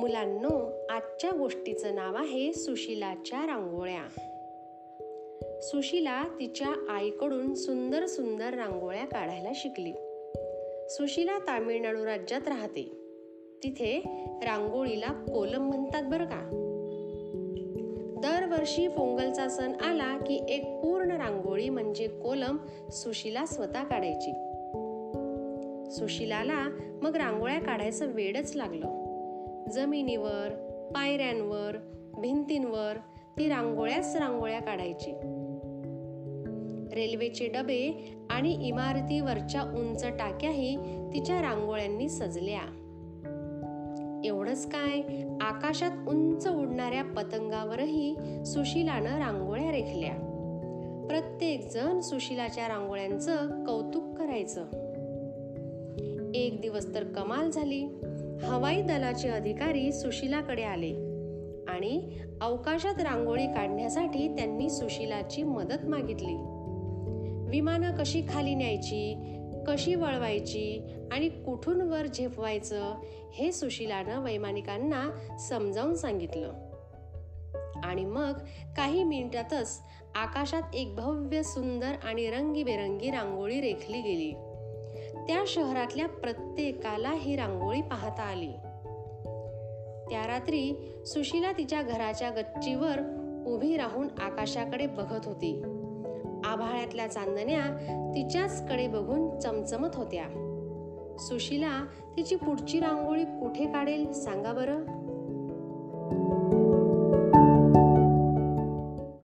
मुलांनो आजच्या गोष्टीचं नाव आहे सुशिलाच्या रांगोळ्या. सुशिला तिच्या आईकडून सुंदर सुंदर रांगोळ्या काढायला शिकली. सुशिला तामिळनाडू राज्यात राहते. तिथे रांगोळीला कोलम म्हणतात बरं का? दरवर्षी पोंगलचा सण आला की एक पूर्ण रांगोळी म्हणजे कोलम सुशिला स्वतः काढायची. सुशिलाला मग रांगोळ्या काढायचं वेडच लागलं. जमिनीवर पायऱ्यांवर भिंतींवर ती रांगोळ्याच रांगोळ्या काढायची. रेल्वेचे डबे आणि इमारतीवरच्या उंच टाक्याही तिच्या रांगोळ्यांनी सजल्या. एवढंच काय आकाशात उंच उडणाऱ्या पतंगावरही सुशिलानं रांगोळ्या रेखल्या. प्रत्येक जण सुशिलाच्या रांगोळ्यांचं कौतुक करायचं. एक दिवस तर कमाल झाली. हवाई दलाचे अधिकारी सुशिलाकडे आले आणि अवकाशात रांगोळी काढण्यासाठी त्यांनी सुशिलाची मदत मागितली. विमानं कशी खाली न्यायची कशी वळवायची आणि कुठून वर झेपवायचं हे सुशिलानं वैमानिकांना समजावून सांगितलं. आणि मग काही मिनिटातच आकाशात एक भव्य सुंदर आणि रंगीबेरंगी रांगोळी रेखली गेली. त्या शहरातल्या प्रत्येकाला ही रांगोळी पाहता आली. त्या रात्री सुशीला तिच्या घराच्या गच्चीवर उभी राहून आकाशाकडे बघत होती. आभाळ्यातल्या चांदण्या तिच्याच कडे बघून चमचमत होत्या. सुशीला तिची पुढची रांगोळी कुठे काढेल? सांगा बरं.